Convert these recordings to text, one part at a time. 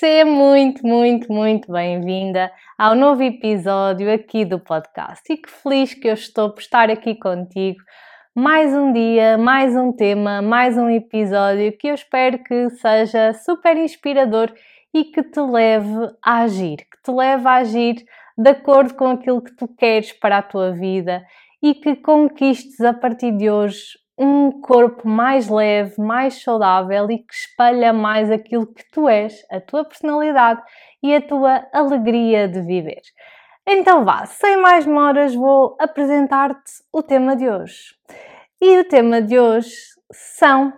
Seja muito, muito, muito bem-vinda ao novo episódio aqui do podcast e que feliz que eu estou por estar aqui contigo. Mais um dia, mais um tema, mais um episódio que eu espero que seja super inspirador e que te leve a agir, que te leve a agir de acordo com aquilo que tu queres para a tua vida e que conquistes a partir de hoje um corpo mais leve, mais saudável e que espelha mais aquilo que tu és, a tua personalidade e a tua alegria de viver. Então vá, sem mais demoras, vou apresentar-te o tema de hoje. E o tema de hoje são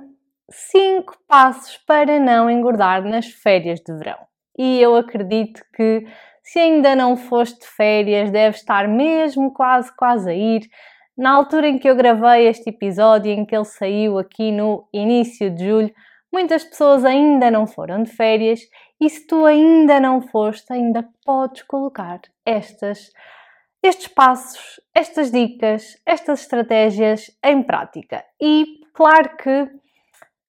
5 passos para não engordar nas férias de verão. E eu acredito que se ainda não foste de férias, deve estar mesmo quase, quase a ir na altura em que eu gravei este episódio, em que ele saiu aqui no início de julho, muitas pessoas ainda não foram de férias e se tu ainda não foste, ainda podes colocar estas, estes passos, estas dicas, estas estratégias em prática. E claro que,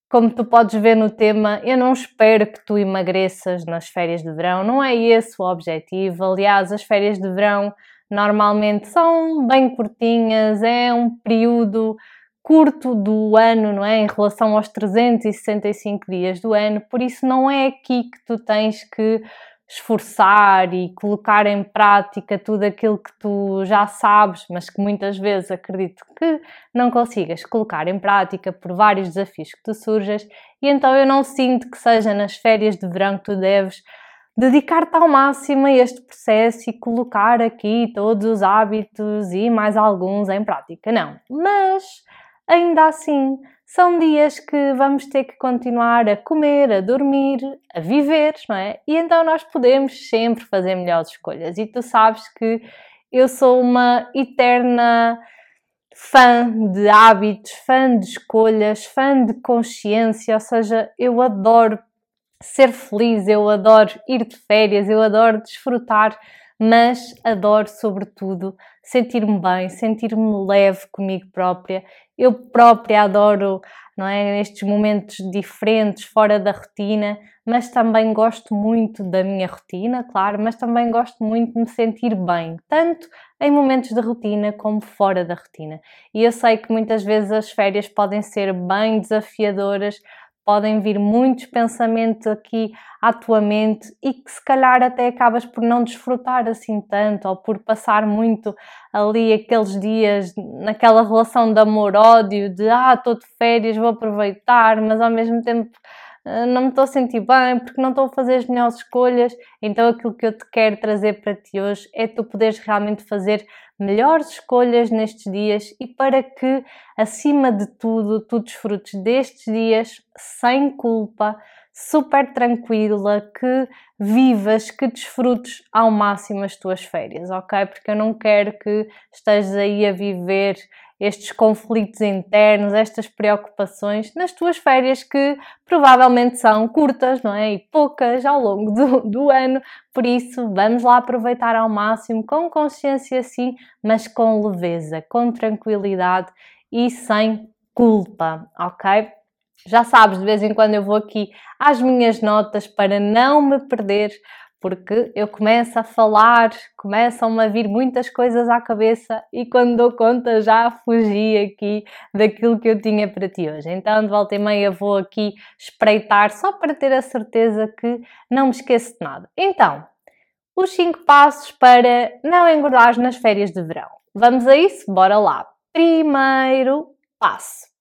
como tu podes ver no tema, eu não espero que tu emagreças nas férias de verão, não é esse o objetivo. Aliás, as férias de verão normalmente são bem curtinhas, é um período curto do ano, não é? Em relação aos 365 dias do ano, por isso não é aqui que tu tens que esforçar e colocar em prática tudo aquilo que tu já sabes, mas que muitas vezes acredito que não consigas colocar em prática por vários desafios que te surjas, e então eu não sinto que seja nas férias de verão que tu deves dedicar-te ao máximo a este processo e colocar aqui todos os hábitos e mais alguns em prática. Não, mas ainda assim são dias que vamos ter que continuar a comer, a dormir, a viver, não é? E então nós podemos sempre fazer melhores escolhas. E tu sabes que eu sou uma eterna fã de hábitos, fã de escolhas, fã de consciência, ou seja, eu adoro ser feliz, eu adoro ir de férias, eu adoro desfrutar, mas adoro, sobretudo, sentir-me bem, sentir-me leve comigo própria. Eu própria adoro, não é, nestes momentos diferentes, fora da rotina, mas também gosto muito da minha rotina, claro, mas também gosto muito de me sentir bem, tanto em momentos de rotina como fora da rotina. E eu sei que muitas vezes as férias podem ser bem desafiadoras podem vir muitos pensamentos aqui à tua mente e que se calhar até acabas por não desfrutar assim tanto ou por passar muito ali aqueles dias naquela relação de amor-ódio, de ah, estou de férias, vou aproveitar, mas ao mesmo tempo não me estou a sentir bem porque não estou a fazer as melhores escolhas. Então, aquilo que eu te quero trazer para ti hoje é tu poderes realmente fazer melhores escolhas nestes dias e para que, acima de tudo, tu desfrutes destes dias sem culpa, super tranquila, que vivas, que desfrutes ao máximo as tuas férias, ok? Porque eu não quero que estejas aí a viver estes conflitos internos, estas preocupações nas tuas férias que provavelmente são curtas, não é? E poucas ao longo do, do ano, por isso vamos lá aproveitar ao máximo, com consciência sim, mas com leveza, com tranquilidade e sem culpa, ok? Já sabes, de vez em quando eu vou aqui às minhas notas para não me perder porque eu começo a falar, começam-me a vir muitas coisas à cabeça e quando dou conta já fugi aqui daquilo que eu tinha para ti hoje. Então, de volta e meia, vou aqui espreitar só para ter a certeza que não me esqueço de nada. Então, os 5 passos para não engordar nas férias de verão. Vamos a isso? Bora lá! Primeiro passo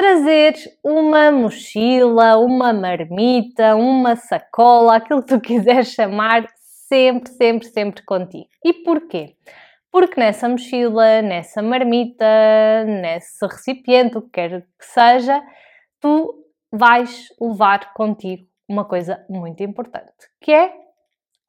trazer uma mochila, uma marmita, uma sacola, aquilo que tu quiseres chamar, sempre, sempre, sempre contigo. E porquê? Porque nessa mochila, nessa marmita, nesse recipiente, o que quer que seja, tu vais levar contigo uma coisa muito importante, que é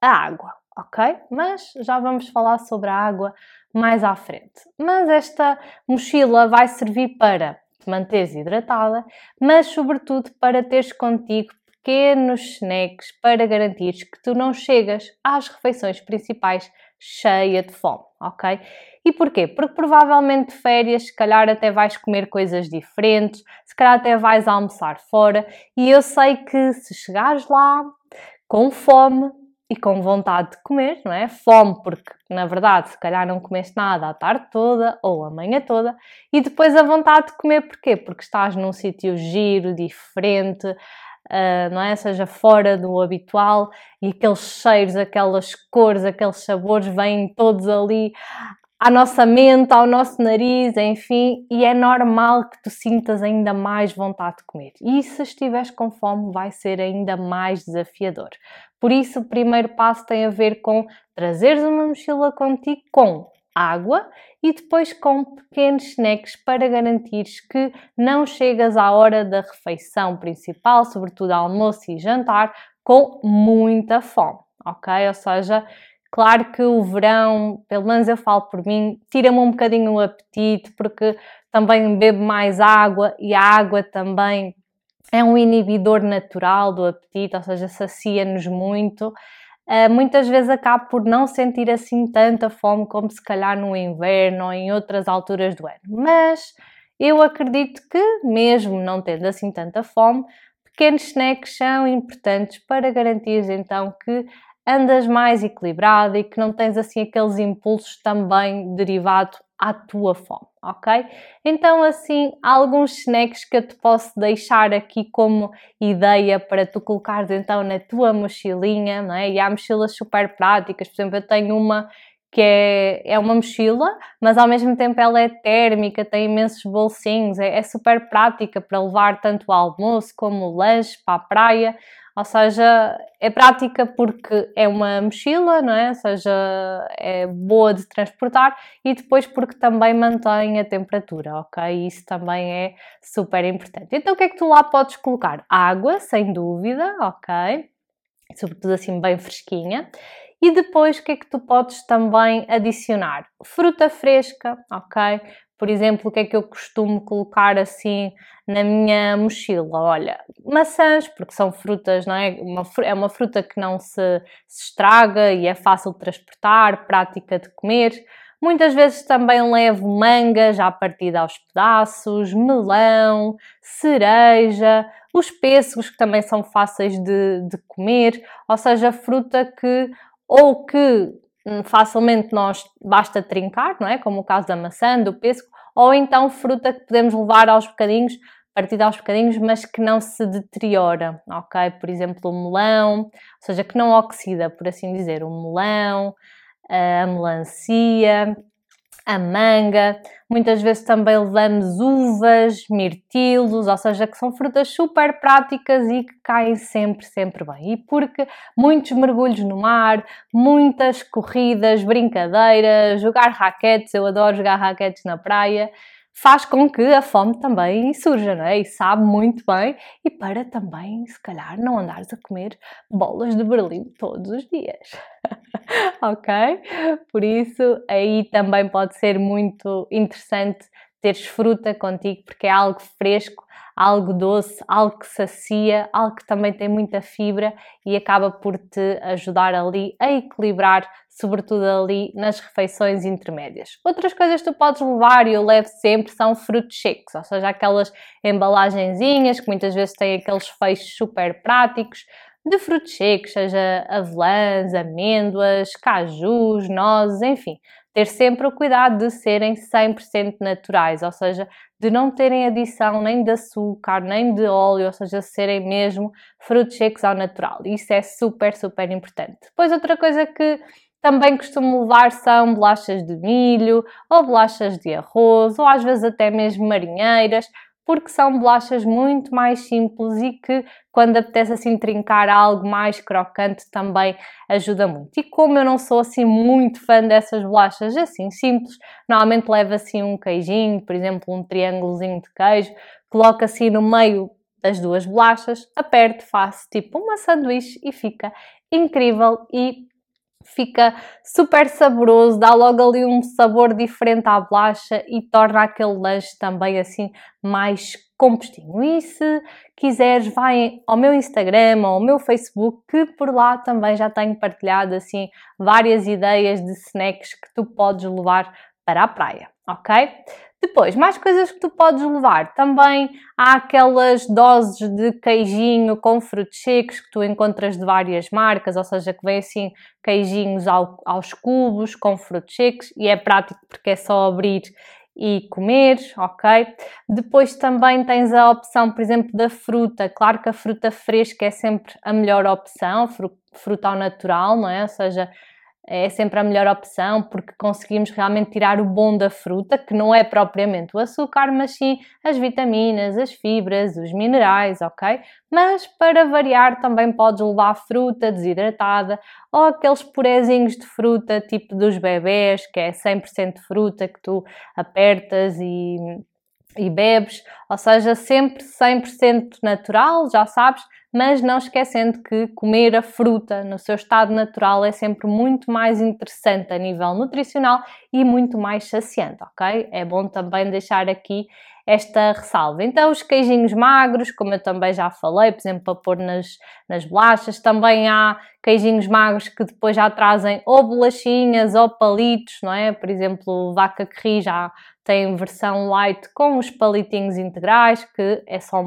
a água, ok? Mas já vamos falar sobre a água mais à frente. Mas esta mochila vai servir para te manteres hidratada, mas sobretudo para teres contigo pequenos snacks para garantires que tu não chegas às refeições principais cheia de fome, ok? E porquê? Porque provavelmente de férias, se calhar até vais comer coisas diferentes, se calhar até vais almoçar fora, e eu sei que se chegares lá com fome e com vontade de comer, não é? Fome, porque na verdade se calhar não comeste nada a tarde toda ou a manhã toda, e depois a vontade de comer, porquê? Porque estás num sítio giro, diferente, uh, não é? Seja fora do habitual e aqueles cheiros, aquelas cores, aqueles sabores vêm todos ali à nossa mente, ao nosso nariz, enfim, e é normal que tu sintas ainda mais vontade de comer. E se estiveres com fome, vai ser ainda mais desafiador. Por isso, o primeiro passo tem a ver com trazeres uma mochila contigo com água e depois com pequenos snacks para garantires que não chegas à hora da refeição principal, sobretudo almoço e jantar, com muita fome, ok? Ou seja, Claro que o verão, pelo menos eu falo por mim, tira-me um bocadinho o apetite, porque também bebo mais água e a água também é um inibidor natural do apetite, ou seja, sacia-nos muito. Uh, muitas vezes acabo por não sentir assim tanta fome como se calhar no inverno ou em outras alturas do ano. Mas eu acredito que, mesmo não tendo assim tanta fome, pequenos snacks são importantes para garantir então que andas mais equilibrado e que não tens assim aqueles impulsos também derivados à tua fome, ok? Então, assim, alguns snacks que eu te posso deixar aqui como ideia para tu colocares então na tua mochilinha, não é? E há mochilas super práticas, por exemplo, eu tenho uma que é, é uma mochila, mas ao mesmo tempo ela é térmica, tem imensos bolsinhos, é, é super prática para levar tanto o almoço como o lanche para a praia. Ou seja, é prática porque é uma mochila, não é? Ou seja, é boa de transportar e depois porque também mantém a temperatura, ok? Isso também é super importante. Então, o que é que tu lá podes colocar? Água, sem dúvida, ok? Sobretudo assim bem fresquinha. E depois, o que é que tu podes também adicionar? Fruta fresca, ok? Por exemplo, o que é que eu costumo colocar assim na minha mochila? Olha, maçãs, porque são frutas, não é? Uma, é uma fruta que não se, se estraga e é fácil de transportar, prática de comer. Muitas vezes também levo manga já partida aos pedaços, melão, cereja, os pêssegos que também são fáceis de, de comer, ou seja, fruta que ou que facilmente nós basta trincar, não é? Como o caso da maçã, do pêssego, ou então fruta que podemos levar aos bocadinhos, partida aos bocadinhos, mas que não se deteriora, ok? Por exemplo, o melão, ou seja, que não oxida, por assim dizer, o melão, a melancia, a manga, muitas vezes também levamos uvas, mirtilos, ou seja, que são frutas super práticas e que caem sempre, sempre bem. E porque muitos mergulhos no mar, muitas corridas, brincadeiras, jogar raquetes, eu adoro jogar raquetes na praia, faz com que a fome também surja, não é? E sabe muito bem, e para também, se calhar, não andares a comer bolas de Berlim todos os dias. ok? Por isso, aí também pode ser muito interessante teres fruta contigo, porque é algo fresco, algo doce, algo que sacia, algo que também tem muita fibra e acaba por te ajudar ali a equilibrar, sobretudo ali nas refeições intermédias. Outras coisas que tu podes levar e eu levo sempre são frutos secos, ou seja, aquelas embalagenzinhas que muitas vezes têm aqueles feixes super práticos, de frutos secos, seja avelãs, amêndoas, cajus, nozes, enfim. Ter sempre o cuidado de serem 100% naturais, ou seja, de não terem adição nem de açúcar, nem de óleo, ou seja, serem mesmo frutos secos ao natural. Isso é super, super importante. Depois, outra coisa que também costumo levar são bolachas de milho, ou bolachas de arroz, ou às vezes até mesmo marinheiras, porque são bolachas muito mais simples e que, quando apetece assim trincar algo mais crocante, também ajuda muito. E como eu não sou assim muito fã dessas bolachas assim simples, normalmente levo assim um queijinho, por exemplo, um triângulozinho de queijo, coloco assim no meio das duas bolachas, aperto, faço tipo uma sanduíche e fica incrível e fica super saboroso, dá logo ali um sabor diferente à bolacha e torna aquele lanche também assim mais compostinho. E se quiseres, vai ao meu Instagram ou ao meu Facebook, que por lá também já tenho partilhado assim várias ideias de snacks que tu podes levar para a praia, ok? Depois, mais coisas que tu podes levar. Também há aquelas doses de queijinho com frutos secos que tu encontras de várias marcas, ou seja, que vem assim queijinhos ao, aos cubos com frutos secos e é prático porque é só abrir e comer, ok? Depois também tens a opção, por exemplo, da fruta. Claro que a fruta fresca é sempre a melhor opção, fruta ao natural, não é? Ou seja, é sempre a melhor opção porque conseguimos realmente tirar o bom da fruta, que não é propriamente o açúcar, mas sim as vitaminas, as fibras, os minerais, ok? Mas para variar também podes levar fruta desidratada ou aqueles purezinhos de fruta tipo dos bebés, que é 100% fruta que tu apertas e, e bebes, ou seja, sempre 100% natural, já sabes, mas não esquecendo que comer a fruta no seu estado natural é sempre muito mais interessante a nível nutricional e muito mais saciante, ok? É bom também deixar aqui esta ressalva. Então, os queijinhos magros, como eu também já falei, por exemplo, para pôr nas, nas bolachas, também há queijinhos magros que depois já trazem ou bolachinhas ou palitos, não é? Por exemplo, vaca que já tem versão light com os palitinhos integrais, que é só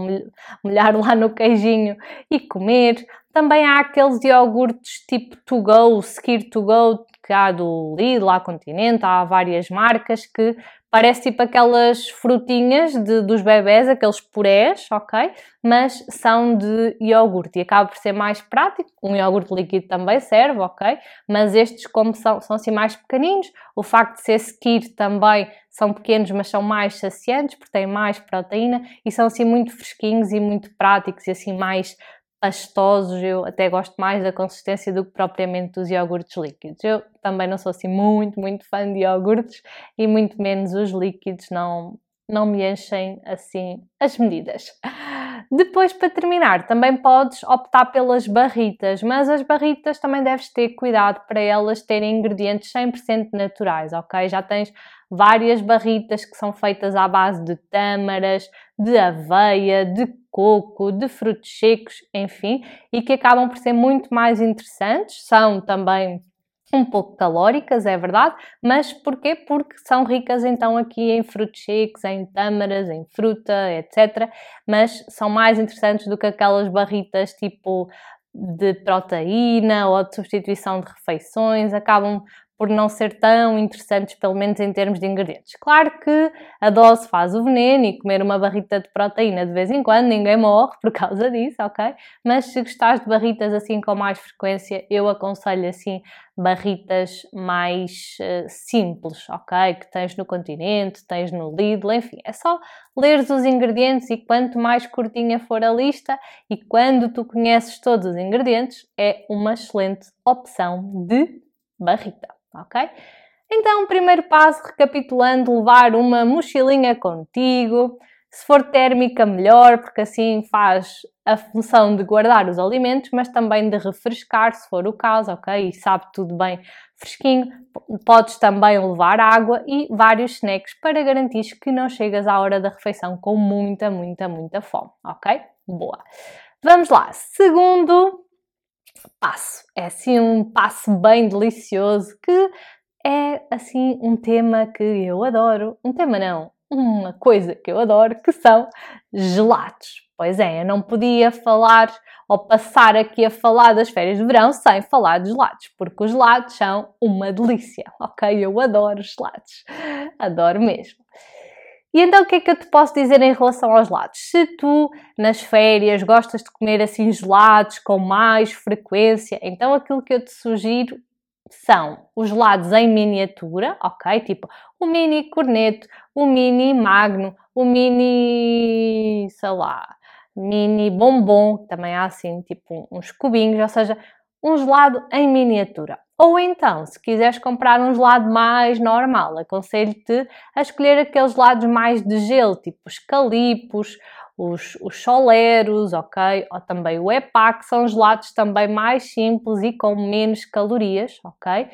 molhar lá no queijinho e comer. Também há aqueles iogurtes tipo to go, skir to go, que há do Lidl, há Continente, há várias marcas que Parece tipo aquelas frutinhas de, dos bebés, aqueles purés, ok? Mas são de iogurte e acaba por ser mais prático. Um iogurte líquido também serve, ok? Mas estes, como são, são assim mais pequeninos, o facto de ser skir também são pequenos, mas são mais saciantes porque têm mais proteína e são assim muito fresquinhos e muito práticos e assim mais pastosos, eu até gosto mais da consistência do que propriamente dos iogurtes líquidos. Eu também não sou assim muito, muito fã de iogurtes e muito menos os líquidos não, não me enchem assim as medidas. Depois, para terminar, também podes optar pelas barritas, mas as barritas também deves ter cuidado para elas terem ingredientes 100% naturais, ok? Já tens várias barritas que são feitas à base de tâmaras, de aveia, de coco, de frutos secos, enfim, e que acabam por ser muito mais interessantes. São também um pouco calóricas, é verdade, mas porquê? Porque são ricas então aqui em frutos secos, em tâmaras, em fruta, etc. Mas são mais interessantes do que aquelas barritas tipo de proteína ou de substituição de refeições, acabam por não ser tão interessantes, pelo menos em termos de ingredientes. Claro que a dose faz o veneno e comer uma barrita de proteína de vez em quando, ninguém morre por causa disso, ok? Mas se gostares de barritas assim com mais frequência, eu aconselho assim barritas mais uh, simples, ok? Que tens no continente, tens no Lidl, enfim, é só leres os ingredientes e quanto mais curtinha for a lista e quando tu conheces todos os ingredientes, é uma excelente opção de barrita ok? Então, primeiro passo, recapitulando, levar uma mochilinha contigo. Se for térmica, melhor, porque assim faz a função de guardar os alimentos, mas também de refrescar, se for o caso, ok? E sabe tudo bem fresquinho. Podes também levar água e vários snacks para garantir que não chegas à hora da refeição com muita, muita, muita fome, ok? Boa. Vamos lá. Segundo passo. É assim um passo bem delicioso que é assim um tema que eu adoro. Um tema não, uma coisa que eu adoro, que são gelados. Pois é, eu não podia falar ou passar aqui a falar das férias de verão sem falar de gelados, porque os gelados são uma delícia, ok? Eu adoro gelados, adoro mesmo. E então o que é que eu te posso dizer em relação aos gelados? Se tu nas férias gostas de comer assim gelados com mais frequência, então aquilo que eu te sugiro são os gelados em miniatura, ok? Tipo o mini corneto, o mini magno, o mini, sei lá, mini bombom, também há assim tipo uns cubinhos, ou seja, um gelado em miniatura. Ou então, se quiseres comprar um gelado mais normal, aconselho-te a escolher aqueles gelados mais de gelo, tipo os calipos, os, os soleros, ok? Ou também o EPA, que são gelados também mais simples e com menos calorias, ok?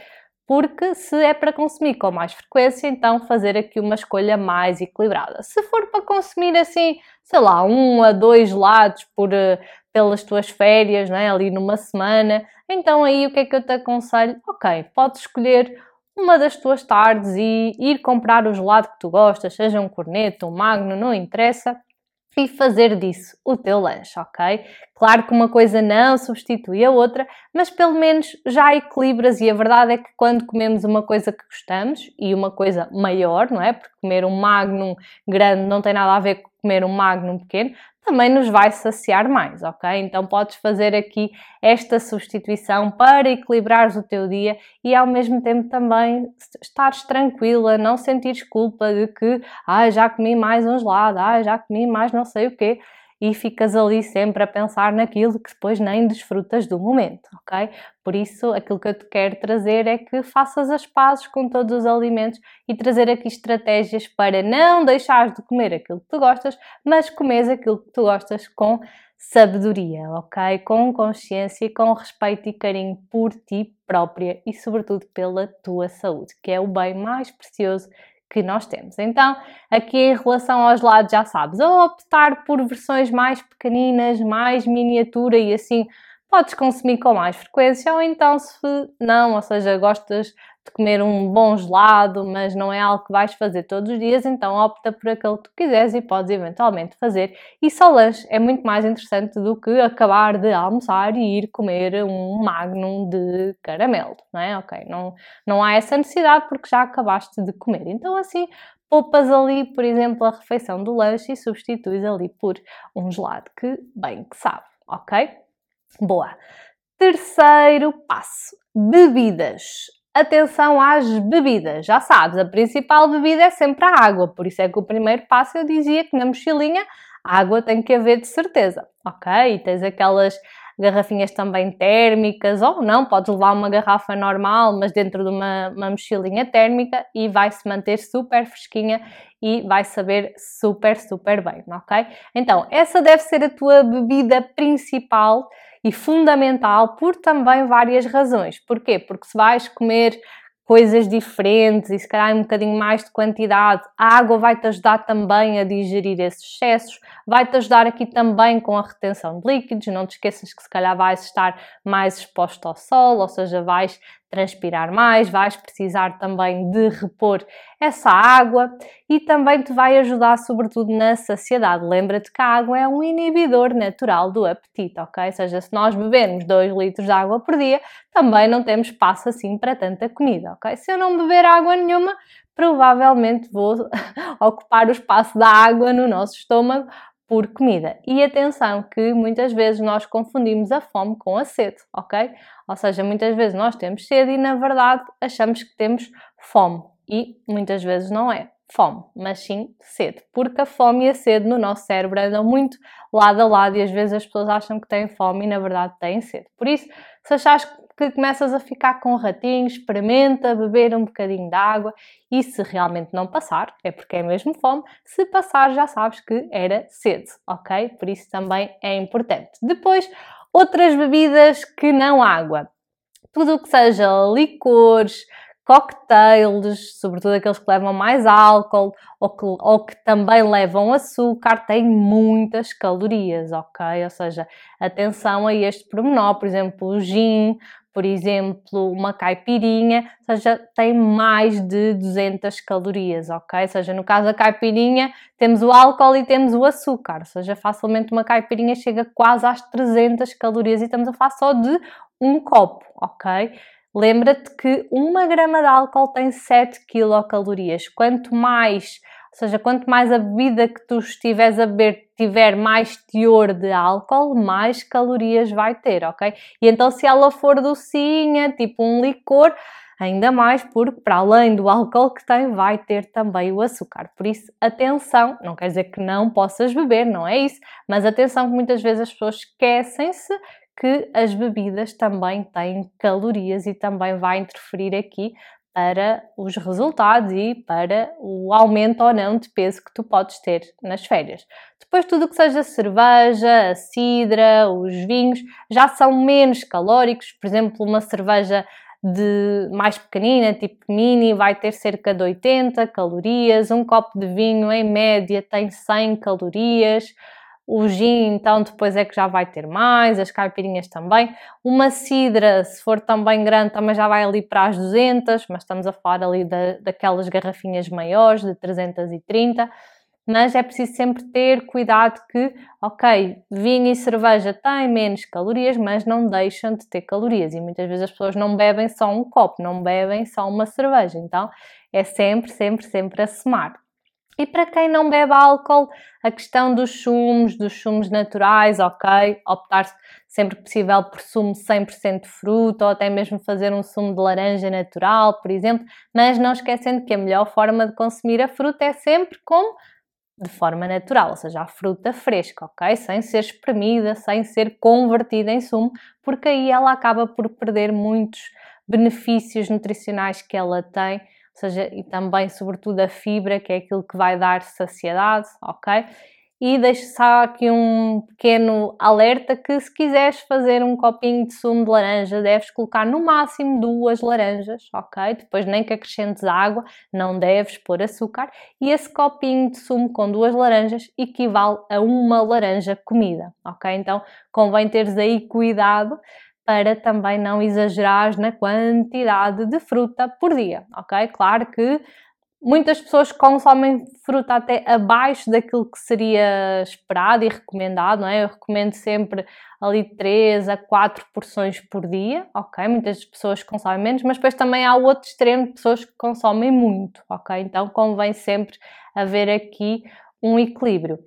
Porque se é para consumir com mais frequência, então fazer aqui uma escolha mais equilibrada. Se for para consumir assim, sei lá, um a dois gelados por, eh, pelas tuas férias, né, ali numa semana, então aí o que é que eu te aconselho? Ok, podes escolher uma das tuas tardes e ir comprar o gelado que tu gostas, seja um corneto, um magno, não interessa, e fazer disso o teu lanche, ok? Claro que uma coisa não substitui a outra, mas pelo menos já equilibras e a verdade é que quando comemos uma coisa que gostamos e uma coisa maior, não é? Porque comer um magnum grande não tem nada a ver com comer um magnum pequeno, também nos vai saciar mais, ok? Então podes fazer aqui esta substituição para equilibrares o teu dia e ao mesmo tempo também estares tranquila, não sentires culpa de que ah, já comi mais um gelado, ah, já comi mais não sei o quê e ficas ali sempre a pensar naquilo que depois nem desfrutas do momento, ok? Por isso, aquilo que eu te quero trazer é que faças as pazes com todos os alimentos e trazer aqui estratégias para não deixares de comer aquilo que tu gostas, mas comes aquilo que tu gostas com sabedoria, ok? Com consciência, com respeito e carinho por ti própria e, sobretudo, pela tua saúde, que é o bem mais precioso que nós temos. Então, aqui em relação aos lados, já sabes, ou optar por versões mais pequeninas, mais miniatura e assim podes consumir com mais frequência, ou então se não, ou seja, gostas de comer um bom gelado, mas não é algo que vais fazer todos os dias, então opta por aquele que tu quiseres e podes eventualmente fazer. E só lanche é muito mais interessante do que acabar de almoçar e ir comer um magnum de caramelo, não é? Ok, não, não há essa necessidade porque já acabaste de comer. Então assim poupas ali, por exemplo, a refeição do lanche e substituis ali por um gelado que bem que sabe, ok? Boa. Terceiro passo: bebidas. Atenção às bebidas. Já sabes, a principal bebida é sempre a água, por isso é que o primeiro passo eu dizia que na mochilinha água tem que haver de certeza, ok? E tens aquelas garrafinhas também térmicas, ou não, podes levar uma garrafa normal, mas dentro de uma, uma mochilinha térmica e vai se manter super fresquinha e vai saber super, super bem, ok? Então, essa deve ser a tua bebida principal e fundamental por também várias razões. Porquê? Porque se vais comer coisas diferentes e se calhar um bocadinho mais de quantidade, a água vai-te ajudar também a digerir esses excessos, vai-te ajudar aqui também com a retenção de líquidos. Não te esqueças que se calhar vais estar mais exposto ao sol, ou seja, vais transpirar mais, vais precisar também de repor essa água e também te vai ajudar, sobretudo, na saciedade. Lembra-te que a água é um inibidor natural do apetite, ok? Ou seja, se nós bebermos 2 litros de água por dia, também não temos espaço assim para tanta comida, ok? Se eu não beber água nenhuma, provavelmente vou ocupar o espaço da água no nosso estômago por comida. E atenção que muitas vezes nós confundimos a fome com a sede, ok? Ou seja, muitas vezes nós temos sede e na verdade achamos que temos fome e muitas vezes não é fome, mas sim sede, porque a fome e a sede no nosso cérebro andam muito lado a lado e às vezes as pessoas acham que têm fome e na verdade têm sede. Por isso, se achares que começas a ficar com ratinhos, experimenta beber um bocadinho de água e se realmente não passar, é porque é mesmo fome, se passar já sabes que era sede, ok? Por isso também é importante. Depois, outras bebidas que não água. Tudo o que seja licores, cocktails, sobretudo aqueles que levam mais álcool ou que, ou que também levam açúcar, têm muitas calorias, ok? Ou seja, atenção a este pormenor, por exemplo, o gin, por exemplo, uma caipirinha, ou seja, tem mais de 200 calorias, ok? Ou seja, no caso da caipirinha, temos o álcool e temos o açúcar, ou seja, facilmente uma caipirinha chega quase às 300 calorias e estamos a falar só de um copo, ok? Lembra-te que uma grama de álcool tem 7 quilocalorias. Quanto mais ou seja, quanto mais a bebida que tu estiveres a beber tiver mais teor de álcool, mais calorias vai ter, ok? E então, se ela for docinha, tipo um licor, ainda mais, porque para além do álcool que tem, vai ter também o açúcar. Por isso, atenção, não quer dizer que não possas beber, não é isso, mas atenção que muitas vezes as pessoas esquecem-se que as bebidas também têm calorias e também vai interferir aqui para os resultados e para o aumento ou não de peso que tu podes ter nas férias. Depois, tudo o que seja cerveja, a cidra, os vinhos, já são menos calóricos. Por exemplo, uma cerveja de mais pequenina, tipo mini, vai ter cerca de 80 calorias. Um copo de vinho, em média, tem 100 calorias. O gin, então, depois é que já vai ter mais, as caipirinhas também. Uma cidra, se for também grande, também já vai ali para as 200, mas estamos a falar ali da, daquelas garrafinhas maiores, de 330 mas é preciso sempre ter cuidado que, ok, vinho e cerveja têm menos calorias, mas não deixam de ter calorias. E muitas vezes as pessoas não bebem só um copo, não bebem só uma cerveja. Então é sempre, sempre, sempre a somar. E para quem não bebe álcool, a questão dos sumos, dos sumos naturais, ok, optar sempre que possível por sumo 100% de fruta ou até mesmo fazer um sumo de laranja natural, por exemplo, mas não esquecendo que a melhor forma de consumir a fruta é sempre com de forma natural, ou seja, a fruta fresca, ok? Sem ser espremida, sem ser convertida em sumo, porque aí ela acaba por perder muitos benefícios nutricionais que ela tem, seja, e também, sobretudo, a fibra, que é aquilo que vai dar saciedade, ok? E deixo só aqui um pequeno alerta que se quiseres fazer um copinho de sumo de laranja, deves colocar no máximo duas laranjas, ok? Depois nem que acrescentes água, não deves pôr açúcar. E esse copinho de sumo com duas laranjas equivale a uma laranja comida, ok? Então convém teres aí cuidado para também não exagerares na quantidade de fruta por dia, ok? Claro que Muitas pessoas consomem fruta até abaixo daquilo que seria esperado e recomendado, não é? Eu recomendo sempre ali 3 a 4 porções por dia, ok? Muitas pessoas consomem menos, mas depois também há o outro extremo de pessoas que consomem muito, ok? Então convém sempre haver aqui um equilíbrio.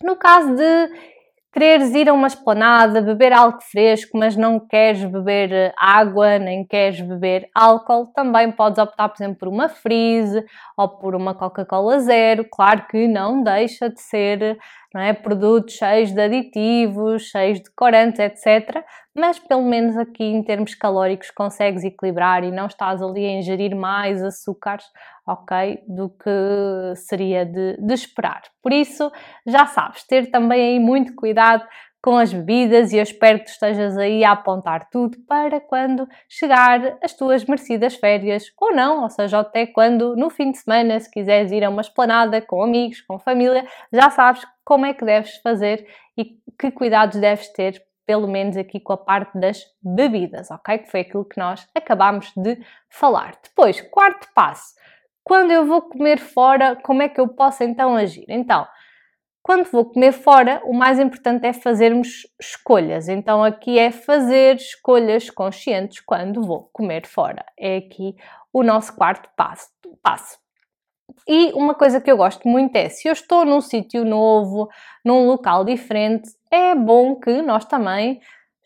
No caso de quereres ir a uma esplanada, beber algo fresco, mas não queres beber eh, água, nem queres beber álcool, também podes optar, por exemplo, por uma Freeze ou por uma Coca-Cola Zero. Claro que não deixa de ser não é, produtos cheios de aditivos, cheios de corantes, etc. Mas pelo menos aqui em termos calóricos consegues equilibrar e não estás ali a ingerir mais açúcares, ok, do que seria de, de esperar. Por isso, já sabes, ter também aí muito cuidado com as bebidas e eu espero que tu estejas aí a apontar tudo para quando chegar as tuas merecidas férias ou não, ou seja, até quando no fim de semana, se quiseres ir a uma esplanada com amigos, com família, já sabes como é que deves fazer e que cuidados deves ter, pelo menos aqui com a parte das bebidas, ok? Que foi aquilo que nós acabámos de falar. Depois, quarto passo. Quando eu vou comer fora, como é que eu posso então agir? Então, quando vou comer fora, o mais importante é fazermos escolhas. Então, aqui é fazer escolhas conscientes quando vou comer fora. É aqui o nosso quarto passo. passo. E uma coisa que eu gosto muito é, se eu estou num sítio novo, num local diferente, é bom que nós também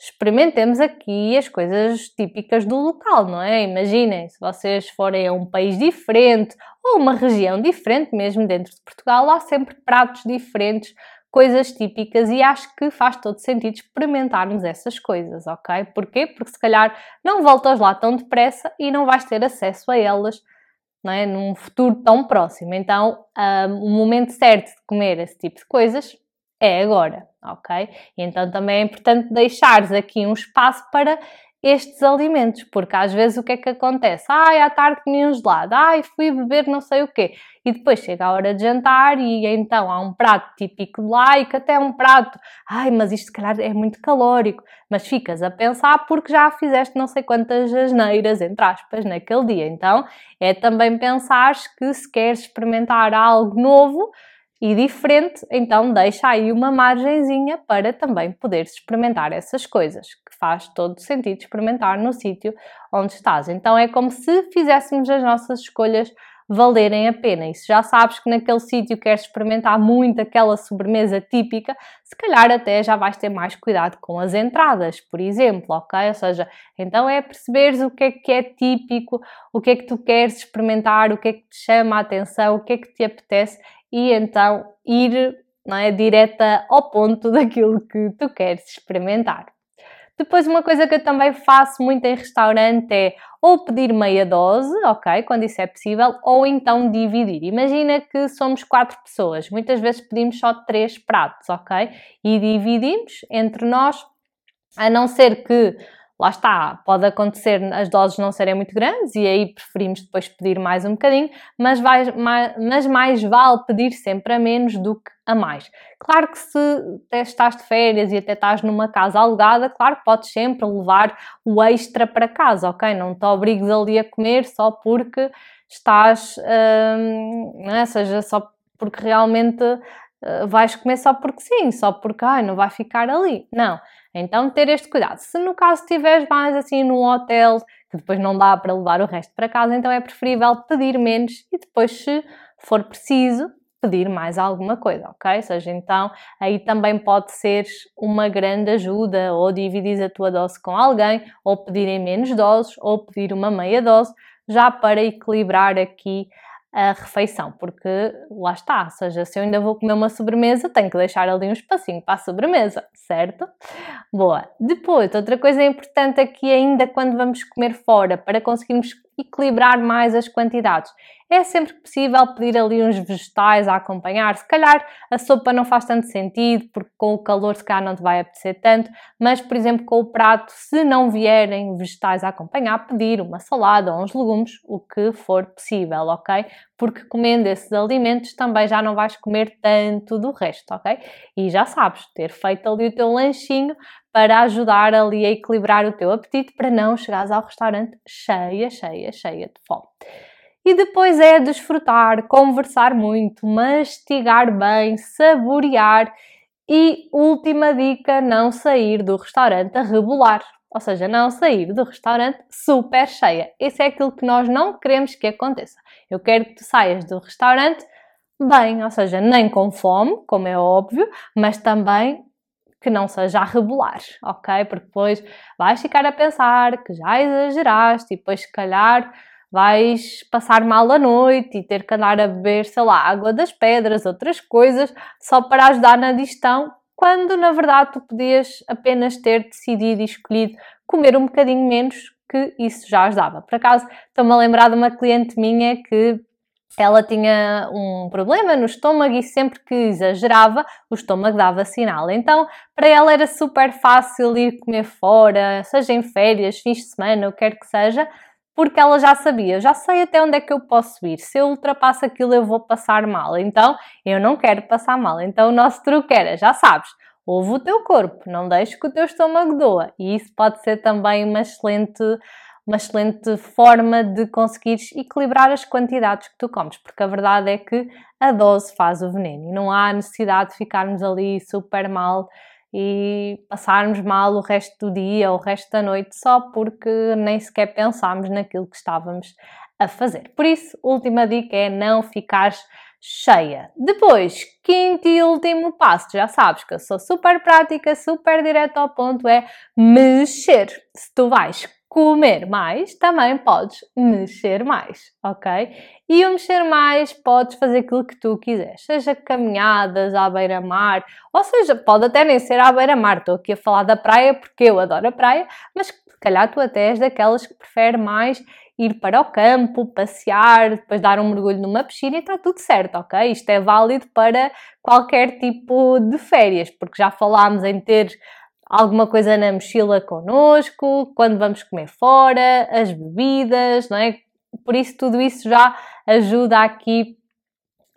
experimentemos aqui as coisas típicas do local, não é? Imaginem, se vocês forem a um país diferente ou uma região diferente, mesmo dentro de Portugal, há sempre pratos diferentes, coisas típicas e acho que faz todo sentido experimentarmos essas coisas, ok? Porquê? Porque se calhar não voltas lá tão depressa e não vais ter acesso a elas não é? num futuro tão próximo. Então, um, o momento certo de comer esse tipo de coisas é agora, ok? E então também é importante deixares aqui um espaço para estes alimentos, porque às vezes o que é que acontece? Ai, à tarde comi um gelado, ai, fui beber não sei o quê, e depois chega a hora de jantar e então há um prato típico de lá e que até é um prato, ai, mas isto se calhar é muito calórico, mas ficas a pensar porque já fizeste não sei quantas asneiras, entre aspas, naquele dia. Então é também pensar que se queres experimentar algo novo, e diferente, então deixa aí uma margenzinha para também poder experimentar essas coisas, que faz todo sentido experimentar no sítio onde estás. Então é como se fizéssemos as nossas escolhas valerem a pena. E se já sabes que naquele sítio queres experimentar muito aquela sobremesa típica, se calhar até já vais ter mais cuidado com as entradas, por exemplo, ok? Ou seja, então é perceberes o que é que é típico, o que é que tu queres experimentar, o que é que te chama a atenção, o que é que te apetece e então ir não é, direta ao ponto daquilo que tu queres experimentar. Depois, uma coisa que eu também faço muito em restaurante é ou pedir meia dose, ok, quando isso é possível, ou então dividir. Imagina que somos quatro pessoas, muitas vezes pedimos só três pratos, ok? E dividimos entre nós, a não ser que lá está, pode acontecer as doses não serem muito grandes e aí preferimos depois pedir mais um bocadinho, mas, vai, mais, mas mais vale pedir sempre a menos do que a mais. Claro que se até estás de férias e até estás numa casa alugada, claro que podes sempre levar o extra para casa, ok? Não te obrigues ali a comer só porque estás, hum, não é? seja só porque realmente vais comer só porque sim, só porque ai, não vai ficar ali. Não. Então, ter este cuidado. Se no caso estiveres mais assim num hotel, que depois não dá para levar o resto para casa, então é preferível pedir menos e depois, se for preciso, pedir mais alguma coisa, ok? Ou seja, então aí também pode ser uma grande ajuda, ou dividir a tua dose com alguém, ou pedirem menos doses, ou pedir uma meia dose, já para equilibrar aqui a refeição, porque lá está, ou seja, se eu ainda vou comer uma sobremesa, tenho que deixar ali um espacinho para a sobremesa, certo? Boa. Depois, outra coisa importante aqui ainda quando vamos comer fora, para conseguirmos equilibrar mais as quantidades, é sempre possível pedir ali uns vegetais a acompanhar. Se calhar a sopa não faz tanto sentido, porque com o calor se calhar não te vai apetecer tanto, mas por exemplo com o prato, se não vierem vegetais a acompanhar, pedir uma salada ou uns legumes, o que for possível, ok? Porque comendo esses alimentos também já não vais comer tanto do resto, ok? E já sabes, ter feito ali o teu lanchinho para ajudar ali a equilibrar o teu apetite para não chegares ao restaurante cheia, cheia, cheia de fome. E depois é desfrutar, conversar muito, mastigar bem, saborear e última dica, não sair do restaurante a rebolar. Ou seja, não sair do restaurante super cheia. Isso é aquilo que nós não queremos que aconteça. Eu quero que tu saias do restaurante bem, ou seja, nem com fome, como é óbvio, mas também que não seja a rebolar, ok? Porque depois vais ficar a pensar que já exageraste e depois, se calhar, vais passar mal a noite e ter que andar a beber, sei lá, água das pedras, outras coisas, só para ajudar na digestão, quando na verdade tu podias apenas ter decidido e escolhido comer um bocadinho menos, que isso já ajudava. Por acaso, estou-me a lembrar de uma cliente minha que ela tinha um problema no estômago e sempre que exagerava, o estômago dava sinal. Então, para ela era super fácil ir comer fora, seja em férias, fins de semana, o que quer que seja, porque ela já sabia, já sei até onde é que eu posso ir. Se eu ultrapasso aquilo, eu vou passar mal. Então, eu não quero passar mal. Então, o nosso truque era, já sabes, ouve o teu corpo, não deixes que o teu estômago doa. E isso pode ser também uma excelente, uma excelente forma de conseguires equilibrar as quantidades que tu comes, porque a verdade é que a dose faz o veneno e não há necessidade de ficarmos ali super mal e passarmos mal o resto do dia ou o resto da noite só porque nem sequer pensámos naquilo que estávamos a fazer. Por isso, última dica é não ficar cheia. Depois, quinto e último passo, já sabes que eu sou super prática, super direto ao ponto, é mexer. Se tu vais comer mais, também podes mexer mais, ok? E o mexer mais podes fazer aquilo que tu quiseres, seja caminhadas à beira-mar, ou seja, pode até nem ser à beira-mar, estou aqui a falar da praia porque eu adoro a praia, mas se calhar tu até és daquelas que prefere mais ir para o campo, passear, depois dar um mergulho numa piscina e está tudo certo, ok? Isto é válido para qualquer tipo de férias, porque já falámos em ter alguma coisa na mochila connosco, quando vamos comer fora, as bebidas, não é? Por isso, tudo isso já ajuda aqui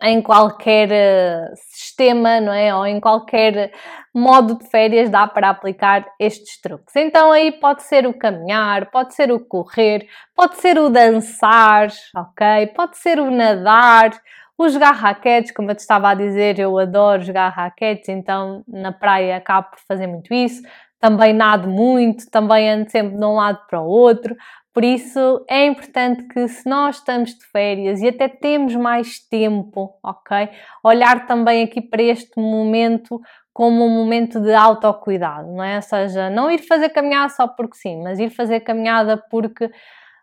em qualquer eh, sistema, não é? Ou em qualquer modo de férias dá para aplicar estes truques. Então aí pode ser o caminhar, pode ser o correr, pode ser o dançar, ok? Pode ser o nadar, os jogar raquetes, como eu te estava a dizer, eu adoro jogar raquetes, então na praia acabo por fazer muito isso. Também nado muito, também ando sempre de um lado para o outro. Por isso é importante que, se nós estamos de férias e até temos mais tempo, ok? Olhar também aqui para este momento como um momento de autocuidado, não é? Ou seja, não ir fazer caminhada só porque sim, mas ir fazer caminhada porque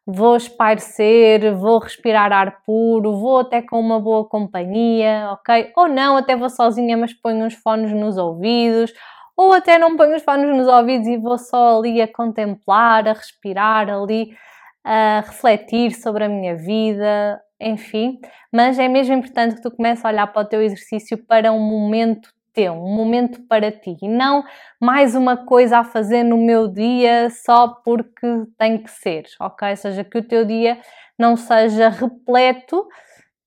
vou espairecer, vou respirar ar puro, vou até com uma boa companhia, ok? Ou não, até vou sozinha, mas ponho uns fones nos ouvidos, ou até não ponho os fones nos ouvidos e vou só ali a contemplar, a respirar ali, a refletir sobre a minha vida, enfim. Mas é mesmo importante que tu comeces a olhar para o teu exercício para um momento teu, um momento para ti, e não mais uma coisa a fazer no meu dia só porque tem que ser, ok? Ou seja, que o teu dia não seja repleto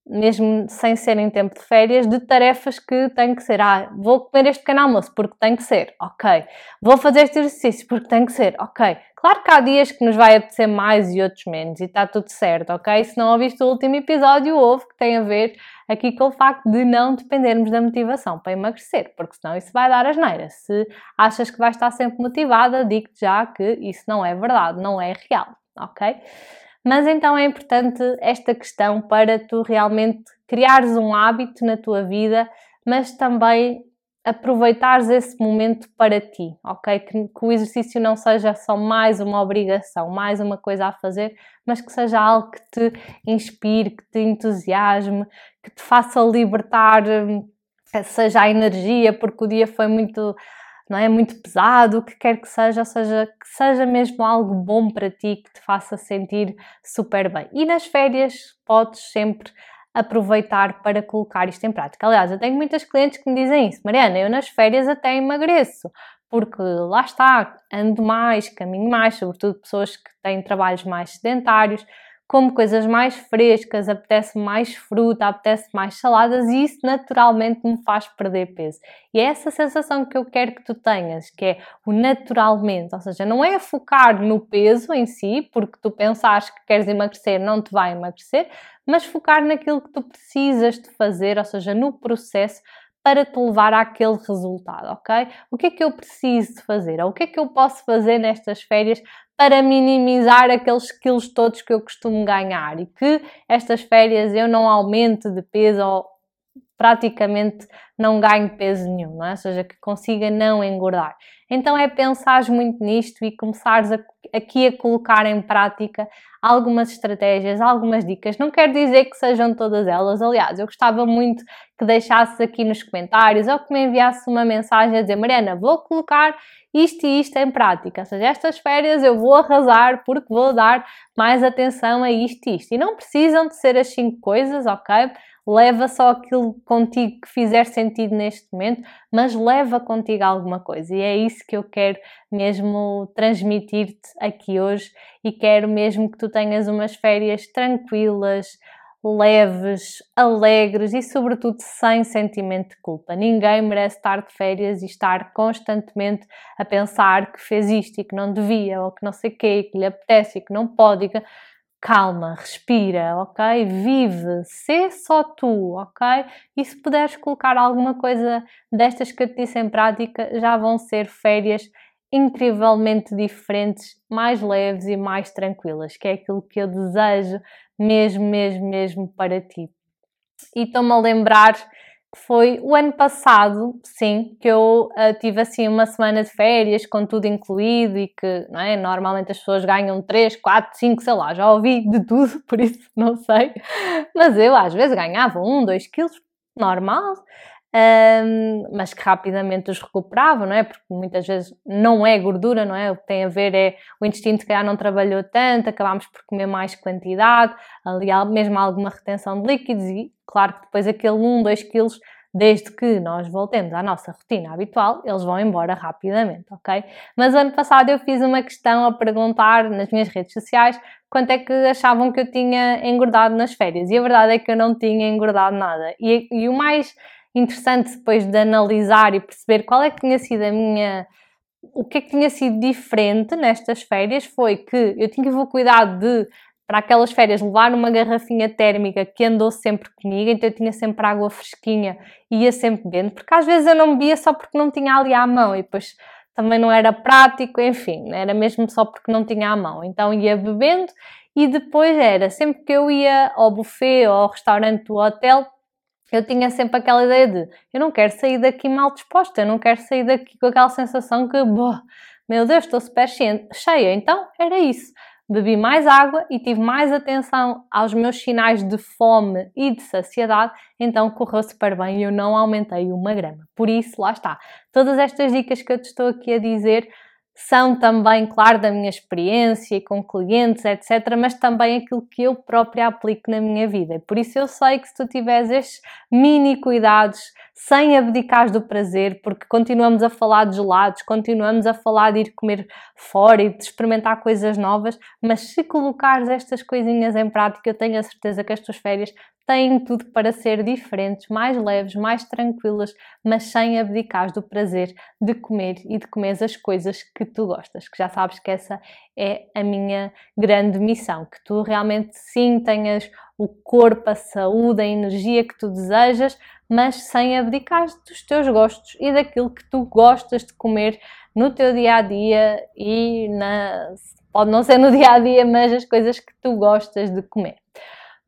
mesmo sem ser em tempo de férias, de tarefas que têm que ser. Ah, vou comer este pequeno almoço porque tem que ser, ok. Vou fazer este exercício porque tem que ser, ok. Claro que há dias que nos vai apetecer mais e outros menos e está tudo certo, ok? Se não ouviste o último episódio, houve que tem a ver aqui com o facto de não dependermos da motivação para emagrecer, porque senão isso vai dar asneira. Se achas que vais estar sempre motivada, digo-te já que isso não é verdade, não é real, ok? Mas então é importante esta questão para tu realmente criares um hábito na tua vida, mas também aproveitares esse momento para ti, ok? Que, que, o exercício não seja só mais uma obrigação, mais uma coisa a fazer, mas que seja algo que te inspire, que te entusiasme, que te faça libertar, hum, seja a energia, porque o dia foi muito não é muito pesado, o que quer que seja, ou seja, que seja mesmo algo bom para ti, que te faça sentir super bem. E nas férias podes sempre aproveitar para colocar isto em prática. Aliás, eu tenho muitas clientes que me dizem isso, Mariana, eu nas férias até emagreço, porque lá está, ando mais, caminho mais, sobretudo pessoas que têm trabalhos mais sedentários, como coisas mais frescas, apetece mais fruta, apetece mais saladas e isso naturalmente me faz perder peso. E é essa sensação que eu quero que tu tenhas, que é o naturalmente, ou seja, não é focar no peso em si, porque tu pensares que queres emagrecer, não te vai emagrecer, mas focar naquilo que tu precisas de fazer, ou seja, no processo para te levar àquele resultado, ok? O que é que eu preciso fazer? Ou o que é que eu posso fazer nestas férias para minimizar aqueles quilos todos que eu costumo ganhar e que estas férias eu não aumente de peso ou praticamente não ganho peso nenhum, é? ou seja, que consiga não engordar. Então é pensar muito nisto e começares a, aqui a colocar em prática algumas estratégias, algumas dicas. Não quero dizer que sejam todas elas, aliás, eu gostava muito que deixasses aqui nos comentários ou que me enviasse uma mensagem a dizer Mariana, vou colocar isto e isto em prática. Ou seja, estas férias eu vou arrasar porque vou dar mais atenção a isto e isto. E não precisam de ser as cinco coisas, ok? Leva só aquilo contigo que fizer sentido neste momento, mas leva contigo alguma coisa. E é isso que eu quero mesmo transmitir-te aqui hoje e quero mesmo que tu tenhas umas férias tranquilas, leves, alegres e, sobretudo, sem sentimento de culpa. Ninguém merece estar de férias e estar constantemente a pensar que fez isto e que não devia, ou que não sei o quê, que lhe apetece e que não pode. E que calma, respira, ok? Vive, sê só tu, ok? E se puderes colocar alguma coisa destas que eu te disse em prática, já vão ser férias incrivelmente diferentes, mais leves e mais tranquilas, que é aquilo que eu desejo mesmo, mesmo, mesmo para ti. E estou-me a lembrar foi o ano passado, sim, que eu uh, tive assim uma semana de férias com tudo incluído e que, não é? Normalmente as pessoas ganham 3, 4, 5, sei lá, já ouvi de tudo, por isso não sei. Mas eu às vezes ganhava 1, 2 quilos, normal, um, mas que rapidamente os recuperava, não é? Porque muitas vezes não é gordura, não é? O que tem a ver é o intestino se calhar não trabalhou tanto, acabámos por comer mais quantidade, ali mesmo alguma retenção de líquidos e claro que depois aquele 1, 2 quilos desde que nós voltemos à nossa rotina habitual, eles vão embora rapidamente, ok? Mas ano passado eu fiz uma questão a perguntar nas minhas redes sociais quanto é que achavam que eu tinha engordado nas férias. E a verdade é que eu não tinha engordado nada. E, e o mais interessante depois de analisar e perceber qual é que tinha sido a minha. O que é que tinha sido diferente nestas férias foi que eu tinha o cuidado de, para aquelas férias, levar uma garrafinha térmica que andou sempre comigo, então eu tinha sempre água fresquinha e ia sempre bebendo, porque às vezes eu não bebia só porque não tinha ali à mão e depois também não era prático, enfim, era mesmo só porque não tinha à mão. Então ia bebendo e depois era sempre que eu ia ao buffet ou ao restaurante do hotel, eu tinha sempre aquela ideia de eu não quero sair daqui mal disposta, eu não quero sair daqui com aquela sensação que, boh, meu Deus, estou super cheia. Então era isso. Bebi mais água e tive mais atenção aos meus sinais de fome e de saciedade, então correu super bem e eu não aumentei uma grama. Por isso, lá está. Todas estas dicas que eu te estou aqui a dizer são também, claro, da minha experiência com clientes, etc., mas também aquilo que eu própria aplico na minha vida. Por isso eu sei que se tu tiveres estes mini cuidados, sem abdicar do prazer, porque continuamos a falar de gelados, continuamos a falar de ir comer fora e de experimentar coisas novas, mas se colocares estas coisinhas em prática, eu tenho a certeza que as tuas férias têm tudo para ser diferentes, mais leves, mais tranquilas, mas sem abdicar do prazer de comer e de comer as coisas que tu gostas, que já sabes que essa é a minha grande missão, que tu realmente sim tenhas o corpo, a saúde, a energia que tu desejas, mas sem abdicar dos teus gostos e daquilo que tu gostas de comer no teu dia a dia e na pode não ser no dia a dia, mas as coisas que tu gostas de comer.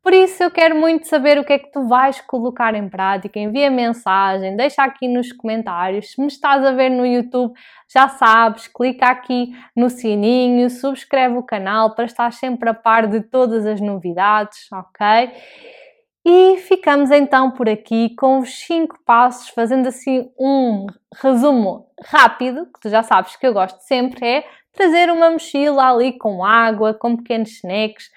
Por isso, eu quero muito saber o que é que tu vais colocar em prática. Envia mensagem, deixa aqui nos comentários. Se me estás a ver no YouTube, já sabes, clica aqui no sininho, subscreve o canal para estar sempre a par de todas as novidades, ok? E ficamos então por aqui com os 5 passos, fazendo assim um resumo rápido, que tu já sabes que eu gosto sempre, é trazer uma mochila ali com água, com pequenos snacks,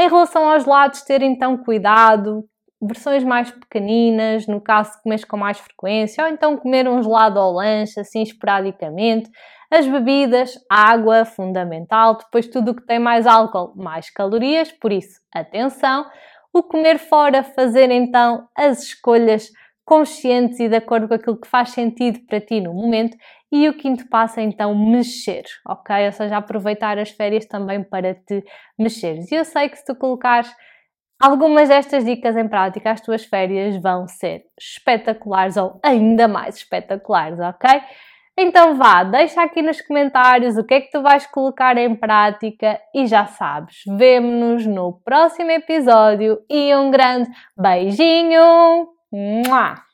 em relação aos lados, ter então cuidado, versões mais pequeninas, no caso de comeres com mais frequência, ou então comer um gelado ao lanche, assim esporadicamente. As bebidas, água, fundamental. Depois, tudo o que tem mais álcool, mais calorias, por isso, atenção. O comer fora, fazer então as escolhas conscientes e de acordo com aquilo que faz sentido para ti no momento. E o quinto passo é então mexer, ok? Ou seja, aproveitar as férias também para te mexeres. E eu sei que se tu colocares algumas destas dicas em prática, as tuas férias vão ser espetaculares ou ainda mais espetaculares, ok? Então vá, deixa aqui nos comentários o que é que tu vais colocar em prática e já sabes, vemo-nos no próximo episódio e um grande beijinho! Mua!